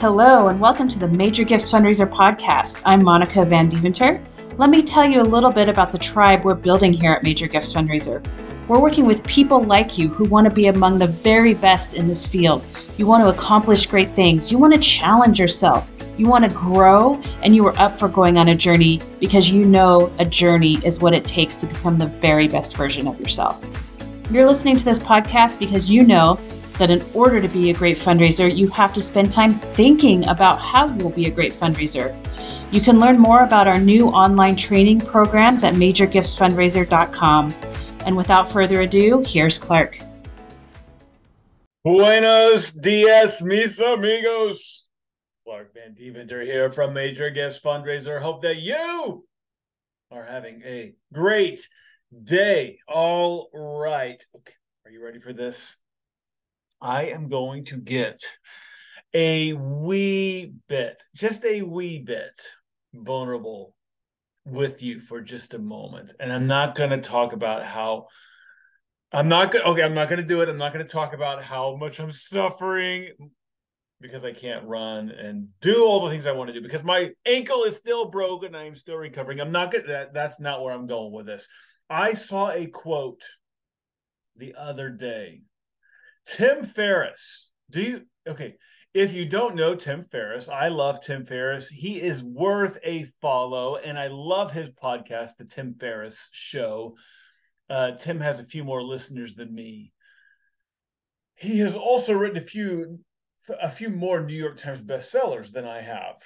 Hello, and welcome to the Major Gifts Fundraiser podcast. I'm Monica Vandeventer. Let me tell you a little bit about the tribe we're building here at Major Gifts Fundraiser. We're working with people like you who want to be among the very best in this field. You want to accomplish great things, you want to challenge yourself, you want to grow, and you are up for going on a journey because you know a journey is what it takes to become the very best version of yourself. You're listening to this podcast because you know that in order to be a great fundraiser, you have to spend time thinking about how you'll be a great fundraiser. You can learn more about our new online training programs at majorgiftsfundraiser.com. And without further ado, here's Clark. Buenos dias, mis amigos. Clark Vandeventer here from Major Gifts Fundraiser. Hope that you are having a great day. All right. Okay. Are you ready for this? I am going to get a wee bit, just a wee bit vulnerable with you for just a moment. And I'm not going to talk about how I'm not going okay, I'm not going to do it. I'm not going to talk about how much I'm suffering because I can't run and do all the things I want to do because my ankle is still broken. I'm still recovering. I'm not going that that's not where I'm going with this. I saw a quote the other day Tim Ferriss. Do you okay? If you don't know Tim Ferriss, I love Tim Ferriss. He is worth a follow, and I love his podcast, The Tim Ferriss Show. Uh, Tim has a few more listeners than me. He has also written a few a few more New York Times bestsellers than I have.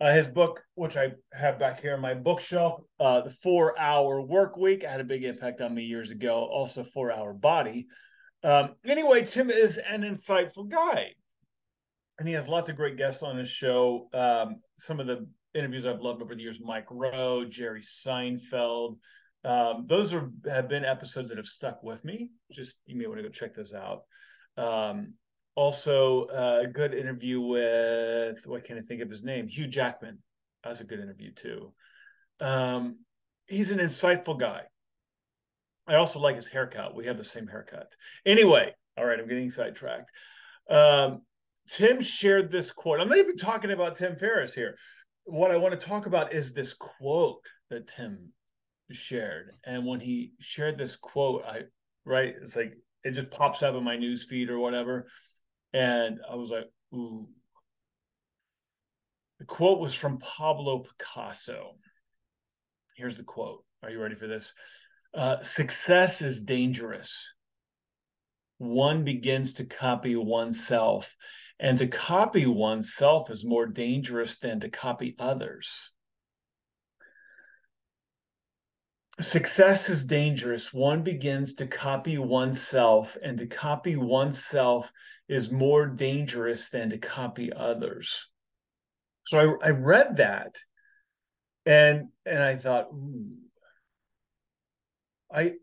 Uh, his book, which I have back here on my bookshelf, uh, The Four Hour Work Week, had a big impact on me years ago. Also, Four Hour Body, um, anyway, Tim is an insightful guy, and he has lots of great guests on his show. Um, some of the interviews I've loved over the years: Mike Rowe, Jerry Seinfeld. Um, those are have been episodes that have stuck with me. Just you may want to go check those out. Um, also, uh, a good interview with what can I think of his name? Hugh Jackman. That was a good interview too. Um, he's an insightful guy. I also like his haircut. We have the same haircut. Anyway, all right, I'm getting sidetracked. Um, Tim shared this quote. I'm not even talking about Tim Ferriss here. What I want to talk about is this quote that Tim shared. And when he shared this quote, I right, it's like it just pops up in my news feed or whatever. And I was like, ooh. The quote was from Pablo Picasso. Here's the quote. Are you ready for this? Uh, success is dangerous. One begins to copy oneself, and to copy oneself is more dangerous than to copy others. Success is dangerous. One begins to copy oneself, and to copy oneself is more dangerous than to copy others. So I, I read that and and I thought, ooh, I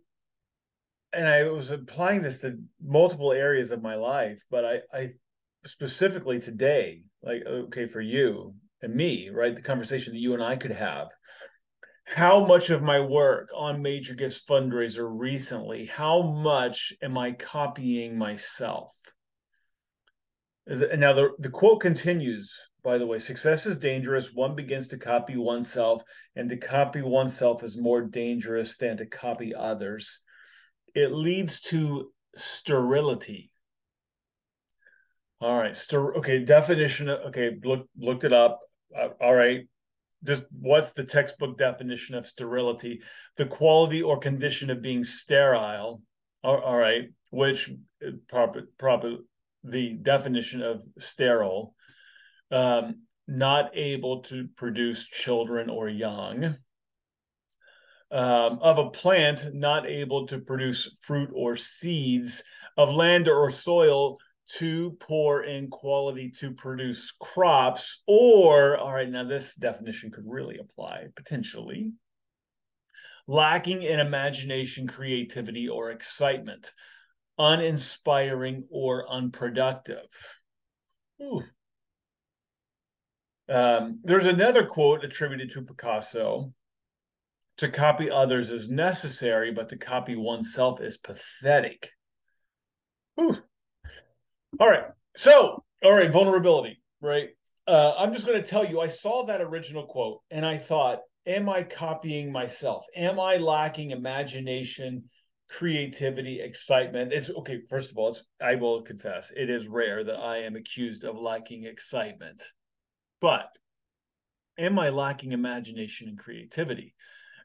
and I was applying this to multiple areas of my life, but I, I specifically today, like okay, for you and me, right? The conversation that you and I could have. How much of my work on Major Gifts Fundraiser recently, how much am I copying myself? Now the, the quote continues by the way, success is dangerous. One begins to copy oneself, and to copy oneself is more dangerous than to copy others. It leads to sterility. All right, ster- okay, definition. Okay, look, looked it up. Uh, all right, just what's the textbook definition of sterility? The quality or condition of being sterile. all, all right, which uh, proper, proper the definition of sterile um, not able to produce children or young. Um, of a plant not able to produce fruit or seeds, of land or soil too poor in quality to produce crops, or, all right, now this definition could really apply potentially, lacking in imagination, creativity, or excitement, uninspiring or unproductive. Ooh, um, there's another quote attributed to Picasso to copy others is necessary, but to copy oneself is pathetic. Whew. All right. So, all right, vulnerability, right? uh, I'm just going to tell you, I saw that original quote and I thought, am I copying myself? Am I lacking imagination, creativity, excitement? It's okay. First of all, I will confess, it is rare that I am accused of lacking excitement. But am I lacking imagination and creativity?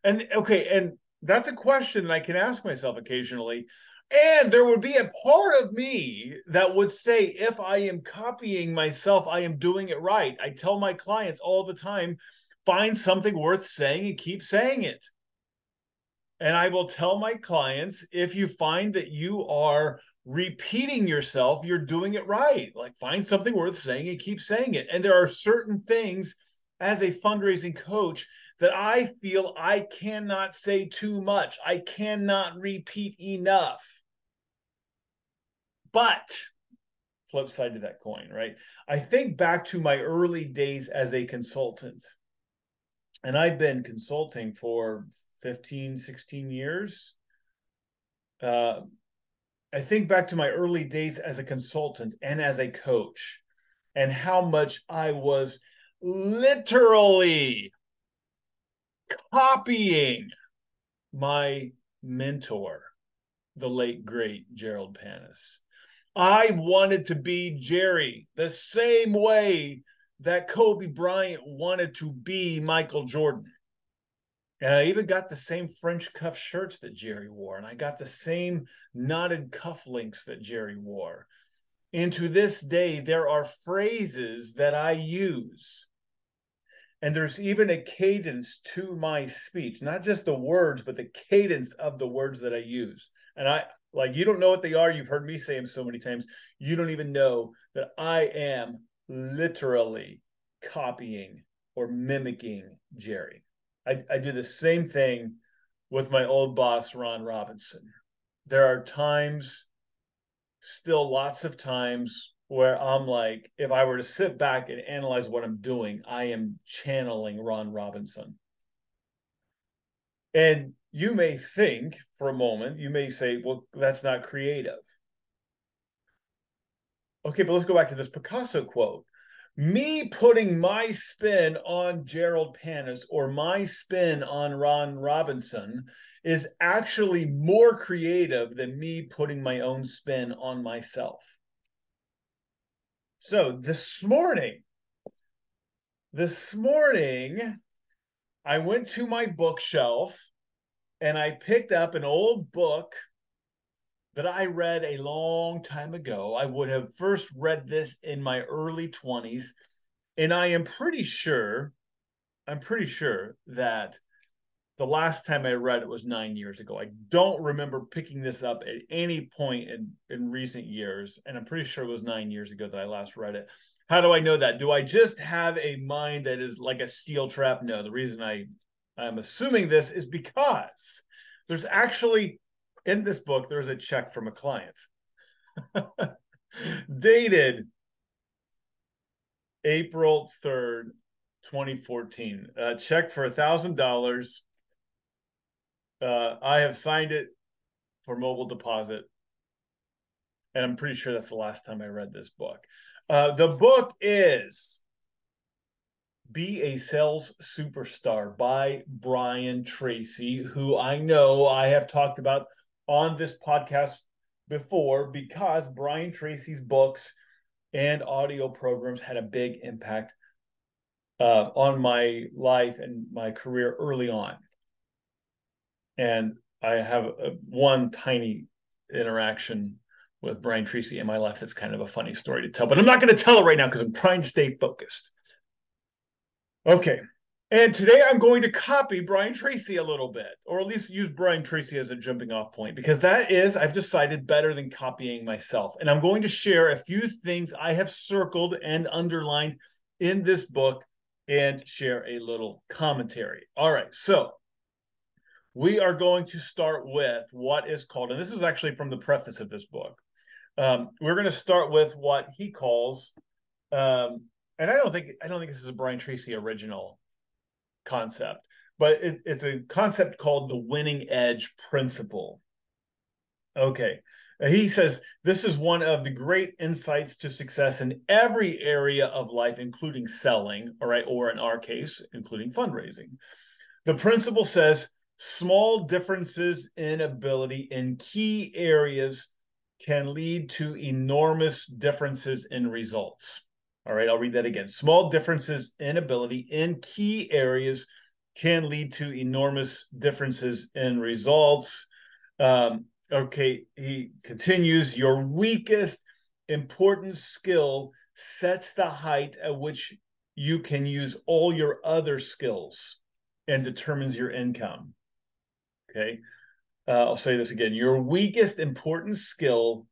And okay, and that's a question that I can ask myself occasionally. And there would be a part of me that would say, if I am copying myself, I am doing it right. I tell my clients all the time, find something worth saying and keep saying it. And I will tell my clients if you find that you are repeating yourself, you're doing it right. Like find something worth saying and keep saying it. And there are certain things as a fundraising coach that I feel I cannot say too much. I cannot repeat enough. But flip side to that coin, right? I think back to my early days as a consultant. And I've been consulting for 15, 16 years. Uh, I think back to my early days as a consultant and as a coach and how much I was literally copying my mentor, the late great Jerold Panas. I wanted to be Jerry the same way that Kobe Bryant wanted to be Michael Jordan. And I even got the same French cuff shirts that Jerry wore, and I got the same knotted cufflinks that Jerry wore. And to this day, there are phrases that I use and there's even a cadence to my speech, not just the words, but the cadence of the words that I use. And I like, you don't know what they are. You've heard me say them so many times. You don't even know that I am literally copying or mimicking Jerry. I, I do the same thing with my old boss, Ron Robinson. There are times, still lots of times, where I'm like, if I were to sit back and analyze what I'm doing, I am channeling Ron Robinson. And you may think for a moment, you may say, well, that's not creative. Okay, but let's go back to this Picasso quote. Me putting my spin on Jerold Panas or my spin on Ron Robinson is actually more creative than me putting my own spin on myself. So this morning, this morning, I went to my bookshelf and I picked up an old book that I read a long time ago. I would have first read this in my early 20s. And I am pretty sure, I'm pretty sure that the last time I read it was nine years ago. I don't remember picking this up at any point in, in recent years. And I'm pretty sure it was nine years ago that I last read it. How do I know that? Do I just have a mind that is like a steel trap? No, the reason I I'm assuming this is because there's actually in this book there's a check from a client dated April 3rd, 2014. A check for a thousand dollars uh, I have signed it for mobile deposit, and I'm pretty sure that's the last time I read this book. Uh, the book is Be a Sales Superstar by Brian Tracy, who I know I have talked about on this podcast before because Brian Tracy's books and audio programs had a big impact uh, on my life and my career early on and I have a, one tiny interaction with Brian Tracy in my life that's kind of a funny story to tell, but I'm not going to tell it right now because I'm trying to stay focused. Okay. And today I'm going to copy Brian Tracy a little bit, or at least use Brian Tracy as a jumping off point, because that is, I've decided, better than copying myself. And I'm going to share a few things I have circled and underlined in this book and share a little commentary. All right. So we are going to start with what is called, and this is actually from the preface of this book. Um, we're going to start with what he calls, um, and I don't think I don't think this is a Brian Tracy original concept, but it, it's a concept called the winning edge principle. Okay, He says this is one of the great insights to success in every area of life, including selling, all right, or in our case, including fundraising. The principle says small differences in ability in key areas can lead to enormous differences in results. All right, I'll read that again. Small differences in ability in key areas can lead to enormous differences in results. Um, okay, he continues Your weakest important skill sets the height at which you can use all your other skills and determines your income. Okay. Uh, I'll say this again. Your weakest important skill,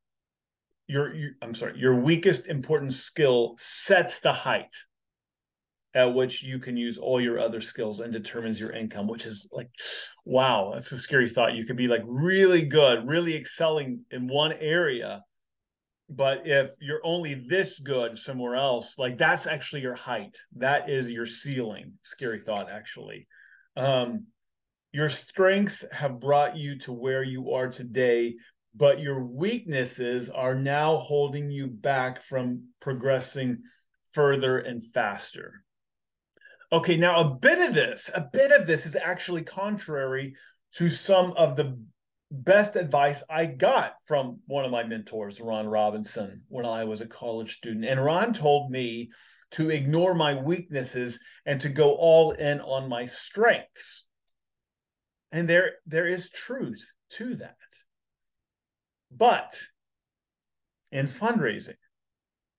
your, your I'm sorry, your weakest important skill sets the height at which you can use all your other skills and determines your income, which is like, wow, that's a scary thought. You could be like really good, really excelling in one area. But if you're only this good somewhere else, like that's actually your height. That is your ceiling. Scary thought, actually. Um, your strengths have brought you to where you are today, but your weaknesses are now holding you back from progressing further and faster. Okay, now a bit of this, a bit of this is actually contrary to some of the best advice I got from one of my mentors, Ron Robinson, when I was a college student. And Ron told me to ignore my weaknesses and to go all in on my strengths. And there, there is truth to that. But in fundraising,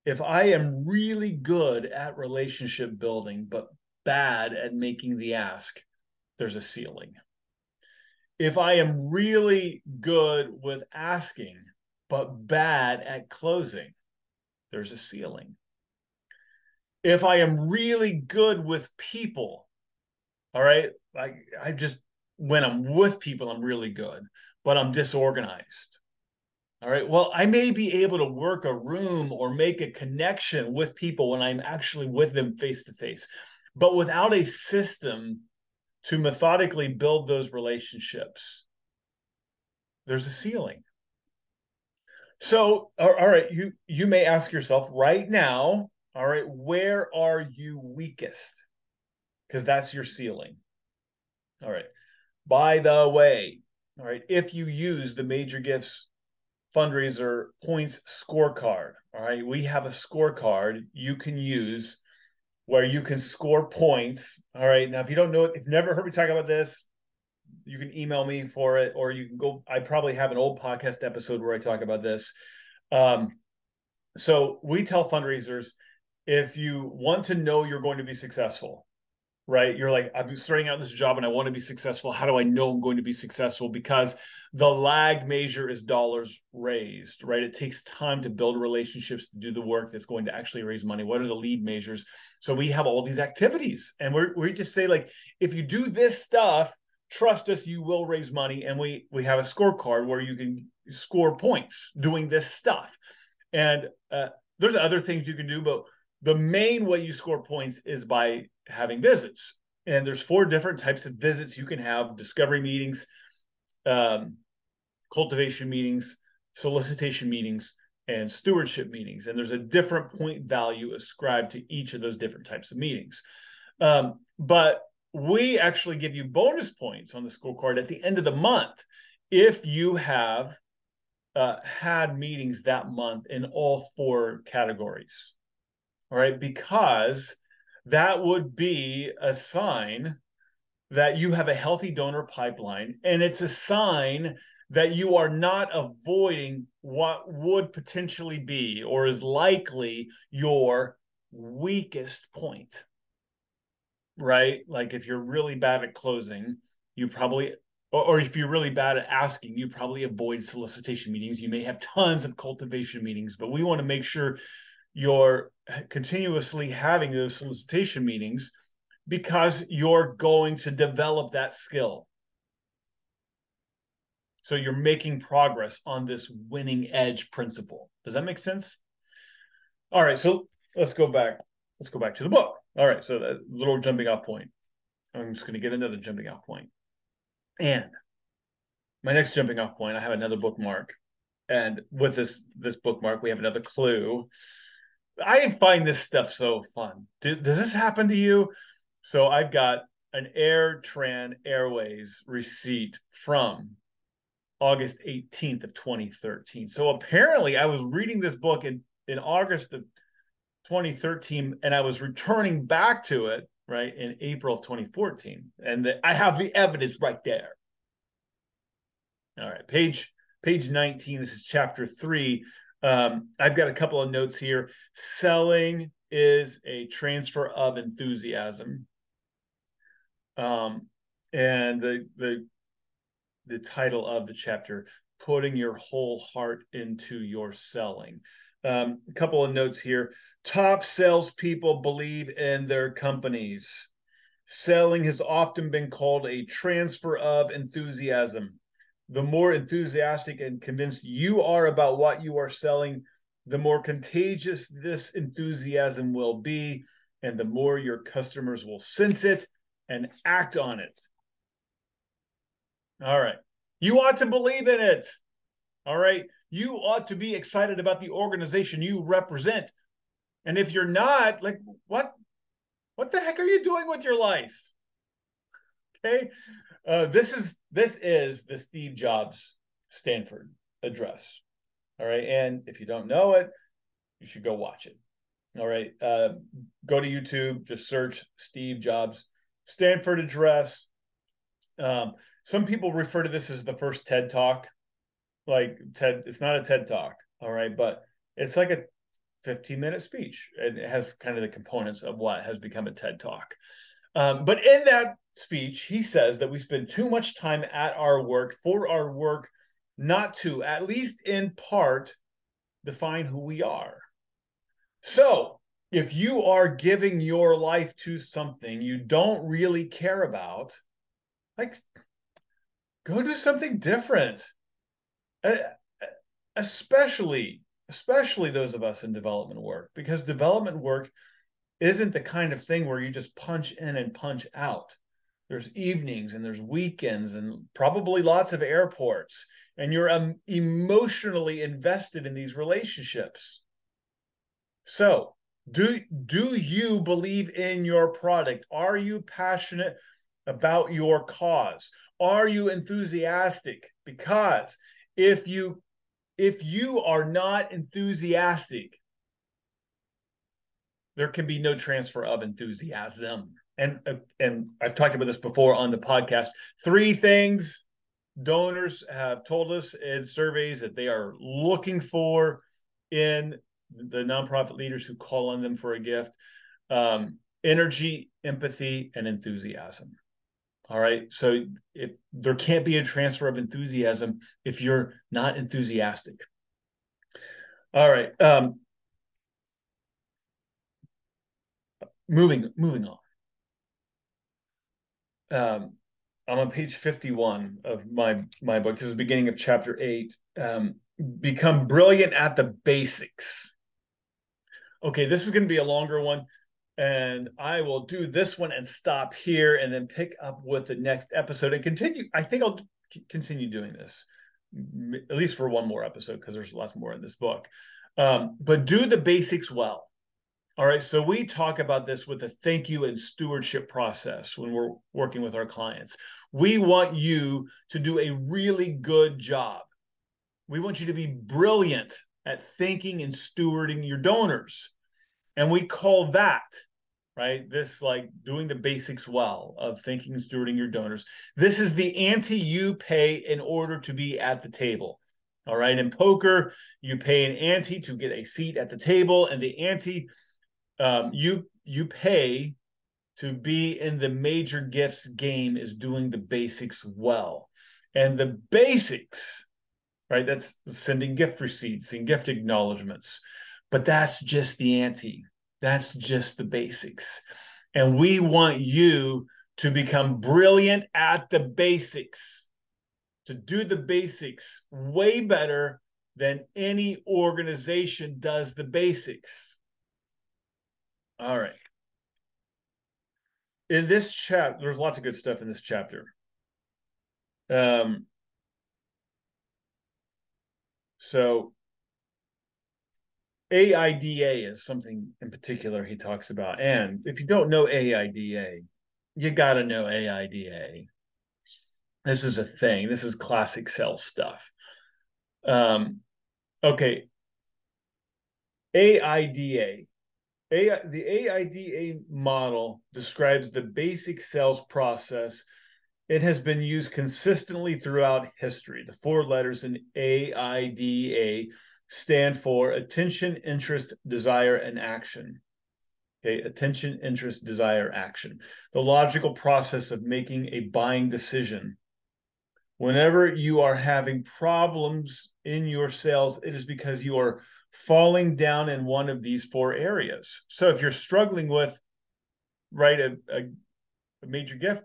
if I am really good at relationship building, but bad at making the ask, there's a ceiling. If I am really good with asking, but bad at closing, there's a ceiling. If I am really good with people, all right, like I just when I'm with people, I'm really good, but I'm disorganized. All right. Well, I may be able to work a room or make a connection with people when I'm actually with them face to face. But without a system to methodically build those relationships, there's a ceiling. So, all right, you you may ask yourself right now, all right, where are you weakest? Because that's your ceiling. All right. By the way, all right, if you use the major gifts fundraiser points scorecard, all right, we have a scorecard you can use where you can score points. All right. Now, if you don't know it, if you've never heard me talk about this, you can email me for it, or you can go. I probably have an old podcast episode where I talk about this. Um, so we tell fundraisers if you want to know you're going to be successful, right? You're like, I'm starting out this job and I want to be successful. How do I know I'm going to be successful? Because the lag measure is dollars raised, right? It takes time to build relationships to do the work that's going to actually raise money. What are the lead measures? So we have all these activities and we're, we just say like, if you do this stuff, trust us, you will raise money. And we, we have a scorecard where you can score points doing this stuff. And uh, there's other things you can do, but the main way you score points is by having visits. And there's four different types of visits you can have: discovery meetings, um, cultivation meetings, solicitation meetings, and stewardship meetings. And there's a different point value ascribed to each of those different types of meetings. Um, but we actually give you bonus points on the scorecard at the end of the month if you have uh, had meetings that month in all four categories. All right, because that would be a sign that you have a healthy donor pipeline and it's a sign that you are not avoiding what would potentially be or is likely your weakest point right? Like if you're really bad at closing you probably or, if you're really bad at asking you probably avoid solicitation meetings. You may have tons of cultivation meetings but we want to make sure you're continuously having those solicitation meetings because you're going to develop that skill. So you're making progress on this winning edge principle. Does that make sense? All right, so let's go back. Let's go back to the book. All right, so that little jumping off point. I'm just going to get another jumping off point. And my next jumping off point, I have another bookmark. and with this this bookmark, we have another clue. I find this stuff so fun. Do, does this happen to you? So I've got an AirTran Airways receipt from August 18th of 2013. So apparently I was reading this book in, in August of 2013 and I was returning back to it right in April of 2014. And the, I have the evidence right there. All right, page page 19. This is chapter three. Um, I've got a couple of notes here. Selling is a transfer of enthusiasm. Um, and the the the title of the chapter, putting your whole heart into your selling. Um, a couple of notes here. Top salespeople believe in their companies. Selling has often been called a transfer of enthusiasm. The more enthusiastic and convinced you are about what you are selling, the more contagious this enthusiasm will be, and the more your customers will sense it and act on it. All right. You ought to believe in it. All right. You ought to be excited about the organization you represent. And if you're not, like, what what the heck are you doing with your life? Okay. Uh, this is this is the Steve Jobs Stanford address. All right. And if you don't know it, you should go watch it. All right. Uh, go to YouTube, just search Steve Jobs Stanford address. Um, some people refer to this as the first TED talk. Like TED, it's not a TED talk, all right, but it's like a 15 minute speech. And it has kind of the components of what has become a TED talk. Um, but in that speech, he says that we spend too much time at our work for our work, not to, at least in part, define who we are. So if you are giving your life to something you don't really care about, like go do something different. Especially, especially those of us in development work, because development work isn't the kind of thing where you just punch in and punch out. There's evenings and there's weekends and probably lots of airports, and you're um, emotionally invested in these relationships. So, do do you believe in your product? Are you passionate about your cause? Are you enthusiastic? Because if you if you are not enthusiastic, there can be no transfer of enthusiasm. And and I've talked about this before on the podcast. Three things donors have told us in surveys that they are looking for in the nonprofit leaders who call on them for a gift um, energy empathy and enthusiasm all right. So if there can't be a transfer of enthusiasm if you're not enthusiastic. All right. Um, moving moving on. Um, I'm on page 51 of my my book. This is the beginning of chapter eight. Um, become brilliant at the basics. Okay, this is going to be a longer one and I will do this one and stop here and then pick up with the next episode and continue. I think I'll continue doing this at least for one more episode because there's lots more in this book. Um, but do the basics well. All right. So we talk about this with the thank you and stewardship process when we're working with our clients. We want you to do a really good job. We want you to be brilliant at thanking and stewarding your donors. And we call that, right? This like doing the basics well of thinking and stewarding your donors. This is the ante you pay in order to be at the table. All right. In poker, you pay an ante to get a seat at the table, and the ante um, you you pay to be in the major gifts game is doing the basics well. And the basics, right? That's sending gift receipts and gift acknowledgments. But that's just the ante. That's just the basics. And we want you to become brilliant at the basics, to do the basics way better than any organization does the basics. All right. In this chapter, there's lots of good stuff in this chapter. Um, So AIDA is something in particular he talks about. And if you don't know AIDA, you got to know AIDA. This is a thing. This is classic sales stuff. Um, okay. AIDA. A, the AIDA model describes the basic sales process. It has been used consistently throughout history. The four letters in AIDA stand for attention, interest, desire, and action. Okay, attention, interest, desire, action. The logical process of making a buying decision. Whenever you are having problems in your sales, it is because you are falling down in one of these four areas. So if you're struggling with, right, a, a, a major gift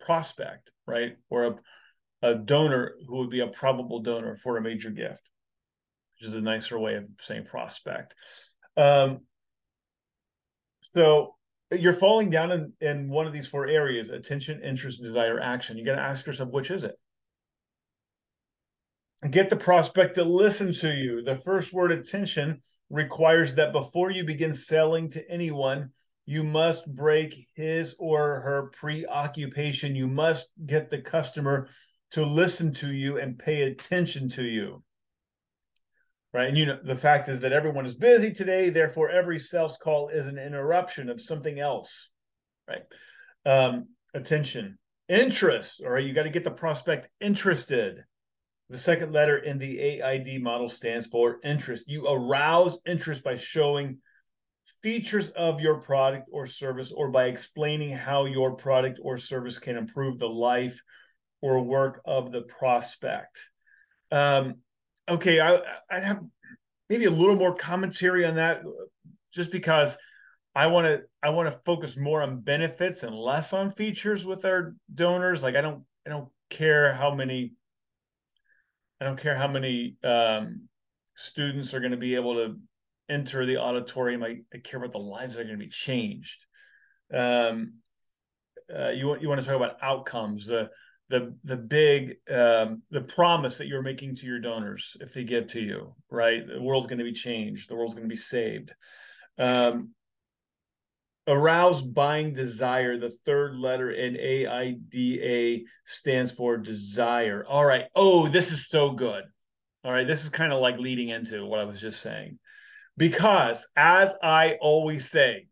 prospect, right, or a, a donor who would be a probable donor for a major gift, which is a nicer way of saying prospect. Um, so you're falling down in, in one of these four areas attention, interest, desire, action. You got to ask yourself, which is it? Get the prospect to listen to you. The first word, attention, requires that before you begin selling to anyone, you must break his or her preoccupation. You must get the customer to listen to you and pay attention to you right? And you know, the fact is that everyone is busy today, therefore, every sales call is an interruption of something else, right? Um, attention, interest, all right? You got to get the prospect interested. The second letter in the AID model stands for interest. You arouse interest by showing features of your product or service or by explaining how your product or service can improve the life or work of the prospect. Um, okay, I i have maybe a little more commentary on that, just because I want to I want to focus more on benefits and less on features with our donors. Like I don't I don't care how many I don't care how many um, students are going to be able to enter the auditorium. I, I care about the lives that are going to be changed. Um, uh, you want you want to talk about outcomes. The the the big um, the promise that you're making to your donors if they give to you right the world's going to be changed the world's going to be saved um, arouse buying desire the third letter in aida stands for desire all right oh this is so good all right this is kind of like leading into what i was just saying because as i always say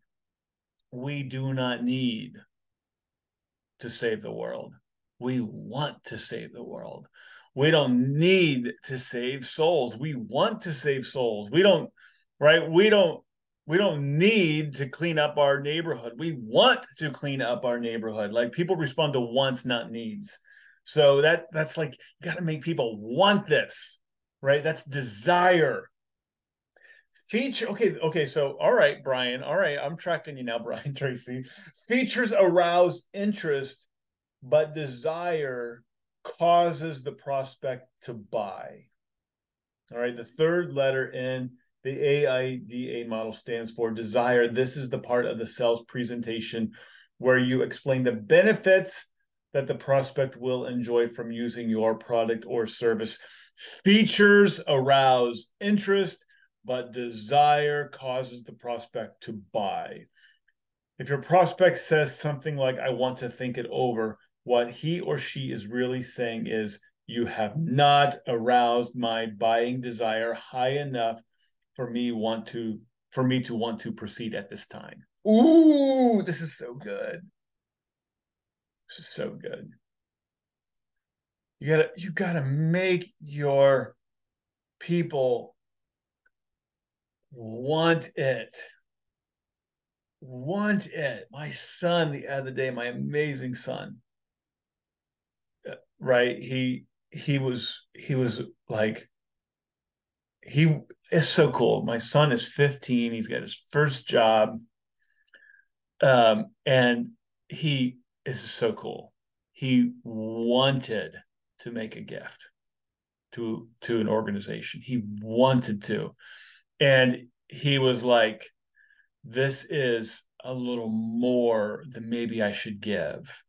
we do not need to save the world we want to save the world. We don't need to save souls. We want to save souls. We don't, right? We don't we don't need to clean up our neighborhood. We want to clean up our neighborhood. Like people respond to wants, not needs. So that that's like you got to make people want this, right? That's desire. Feature okay, okay. So all right, Brian. All right, I'm tracking you now, Brian Tracy. Features arouse interest but desire causes the prospect to buy. All right, the third letter in the AIDA model stands for desire. This is the part of the sales presentation where you explain the benefits that the prospect will enjoy from using your product or service. Features arouse interest, but desire causes the prospect to buy. If your prospect says something like, I want to think it over, what he or she is really saying is, you have not aroused my buying desire high enough for me want to for me to want to proceed at this time. Ooh, this is so good. This is so good. You gotta you gotta make your people want it. Want it. My son the other day, my amazing son, uh, right he he was he was like he is so cool. My son is 15 he's got his first job. Um and he is so cool. He wanted to make a gift to to an organization. He wanted to. And he was like this is a little more than maybe i should give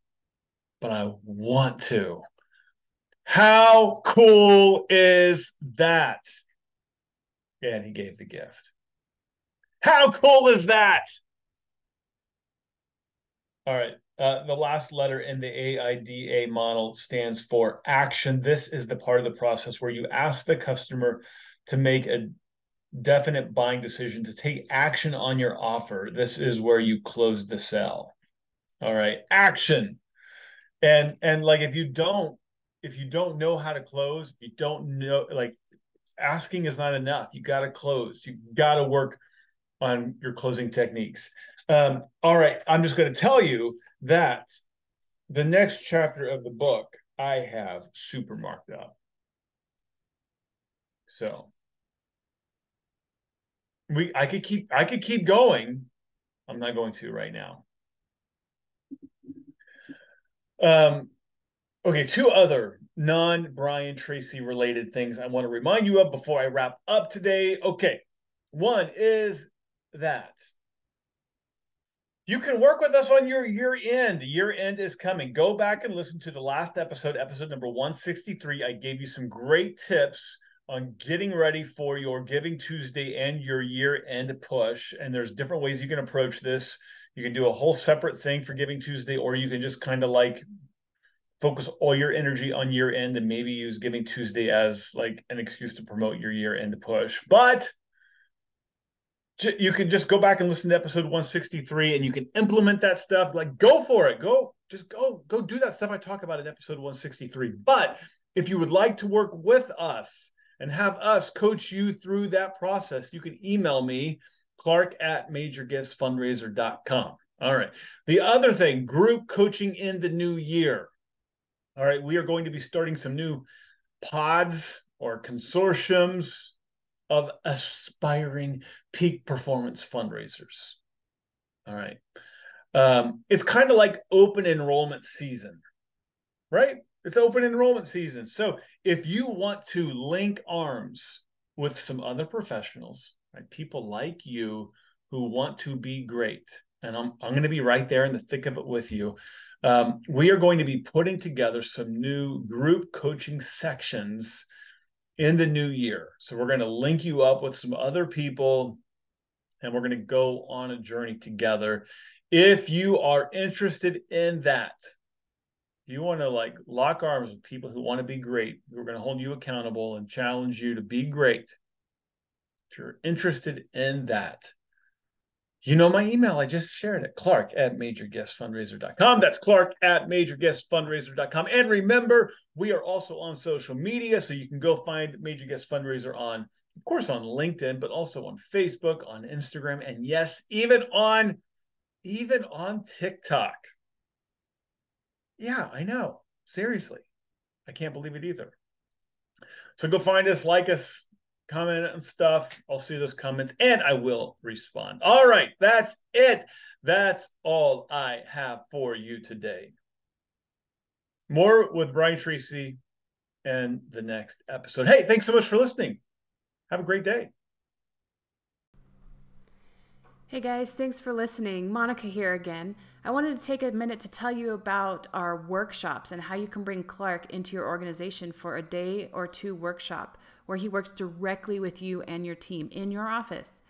but i want to. How cool is that? And he gave the gift. How cool is that? All right. Uh, the last letter in the AIDA model stands for action. This is the part of the process where you ask the customer to make a definite buying decision, to take action on your offer. This is where you close the sale. All right. Action. And and like if you don't if you don't know how to close, you don't know like asking is not enough. You got to close. You got to work on your closing techniques. Um, all right, I'm just going to tell you that the next chapter of the book I have super marked up. So we I could keep I could keep going. I'm not going to right now. Um okay, two other non Brian Tracy related things I want to remind you of before I wrap up today. Okay. One is that you can work with us on your year end. Year end is coming. Go back and listen to the last episode, episode number 163. I gave you some great tips on getting ready for your Giving Tuesday and your year end push. And there's different ways you can approach this. You can do a whole separate thing for Giving Tuesday, or you can just kind of like focus all your energy on year end and maybe use Giving Tuesday as like an excuse to promote your year end push. But you can just go back and listen to episode 163 and you can implement that stuff. Like go for it. Go just go go do that stuff i talk about in episode 163 but if you would like to work with us and have us coach you through that process you can email me clark at majorgiftsfundraiser.com all right. The other thing group coaching in the new year all right we are going to be starting some new pods or consortiums of aspiring peak performance fundraisers. All right. Um, it's kind of like open enrollment season, right? It's open enrollment season. So if you want to link arms with some other professionals, right, people like you who want to be great, and I'm, I'm going to be right there in the thick of it with you. Um, we are going to be putting together some new group coaching sections in the new year. So we're going to link you up with some other people and we're going to go on a journey together. If you are interested in that, if you want to like lock arms with people who want to be great, who are going to hold you accountable and challenge you to be great. If you're interested in that, you know my email. I just shared it. Clark at majorgiftsfundraiser.com. That's Clark at majorgiftsfundraiser.com. And remember, we are also on social media. So you can go find Major Gifts Fundraiser on, of course, on LinkedIn, but also on Facebook, on Instagram, and yes, even on even on TikTok. Yeah, I know. Seriously. I can't believe it either. So go find us, like us, comment and stuff. I'll see those comments and I will respond. All right, that's it. That's all I have for you today. More with Brian Tracy and the next episode. Hey, thanks so much for listening. Have a great day. Hey guys, thanks for listening. Monica here again. I wanted to take a minute to tell you about our workshops and how you can bring Clark into your organization for a day or two workshop where he works directly with you and your team in your office.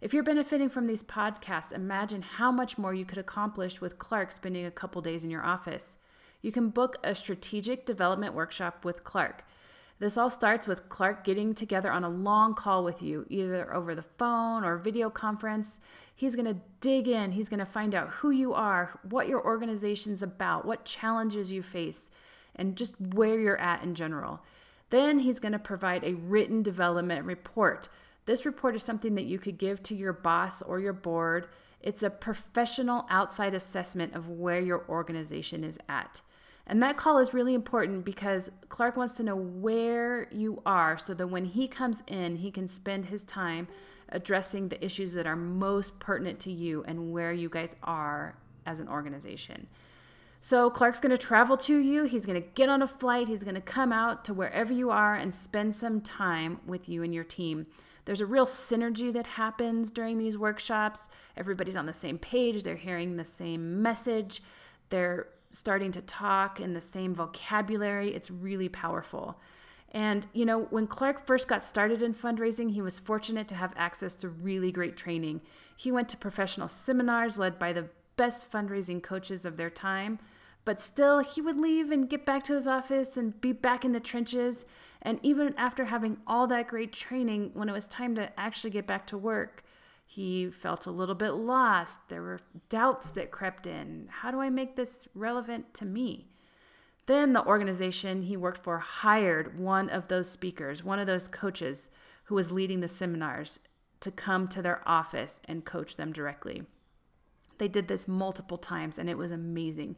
If you're benefiting from these podcasts, imagine how much more you could accomplish with Clark spending a couple days in your office. You can book a strategic development workshop with Clark. This all starts with Clark getting together on a long call with you, either over the phone or video conference. He's going to dig in, he's going to find out who you are, what your organization's about, what challenges you face, and just where you're at in general. Then he's going to provide a written development report. This report is something that you could give to your boss or your board. It's a professional outside assessment of where your organization is at. And that call is really important because Clark wants to know where you are so that when he comes in, he can spend his time addressing the issues that are most pertinent to you and where you guys are as an organization. So Clark's going to travel to you. He's going to get on a flight. He's going to come out to wherever you are and spend some time with you and your team. There's a real synergy that happens during these workshops. Everybody's on the same page, they're hearing the same message. They're starting to talk in the same vocabulary. It's really powerful. And, you know, when Clark first got started in fundraising, he was fortunate to have access to really great training. He went to professional seminars led by the best fundraising coaches of their time. But still, he would leave and get back to his office and be back in the trenches. And even after having all that great training, when it was time to actually get back to work, he felt a little bit lost. There were doubts that crept in. How do I make this relevant to me? Then the organization he worked for hired one of those speakers, one of those coaches who was leading the seminars, to come to their office and coach them directly. They did this multiple times and it was amazing.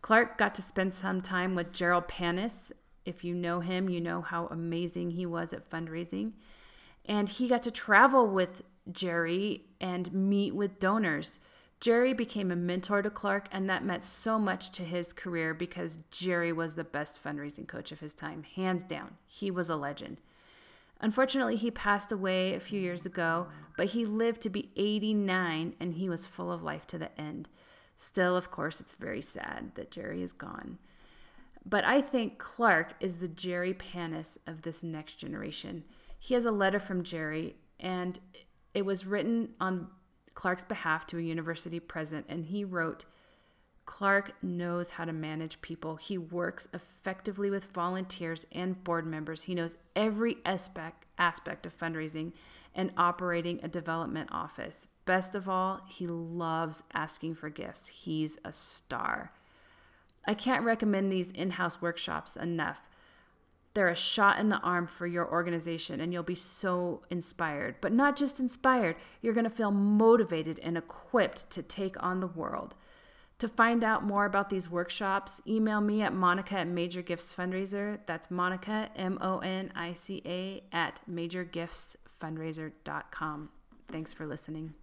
Clark got to spend some time with Jerold Panas. If you know him, you know how amazing he was at fundraising. And he got to travel with Jerry and meet with donors. Jerry became a mentor to Clark, and that meant so much to his career because Jerry was the best fundraising coach of his time, hands down. He was a legend. Unfortunately, he passed away a few years ago, but he lived to be 89 and he was full of life to the end. Still, of course, it's very sad that Jerry is gone. But I think Clark is the Jerry Panas of this next generation. He has a letter from Jerry, and it was written on Clark's behalf to a university president, and he wrote, Clark knows how to manage people. He works effectively with volunteers and board members. He knows every aspect aspect of fundraising and operating a development office. Best of all, he loves asking for gifts. He's a star. I can't recommend these in house workshops enough. They're a shot in the arm for your organization, and you'll be so inspired. But not just inspired, you're going to feel motivated and equipped to take on the world. To find out more about these workshops, email me at Monica at Major Gifts Fundraiser. That's Monica, M O N I C A, at majorgiftsfundraiser.com. Thanks for listening.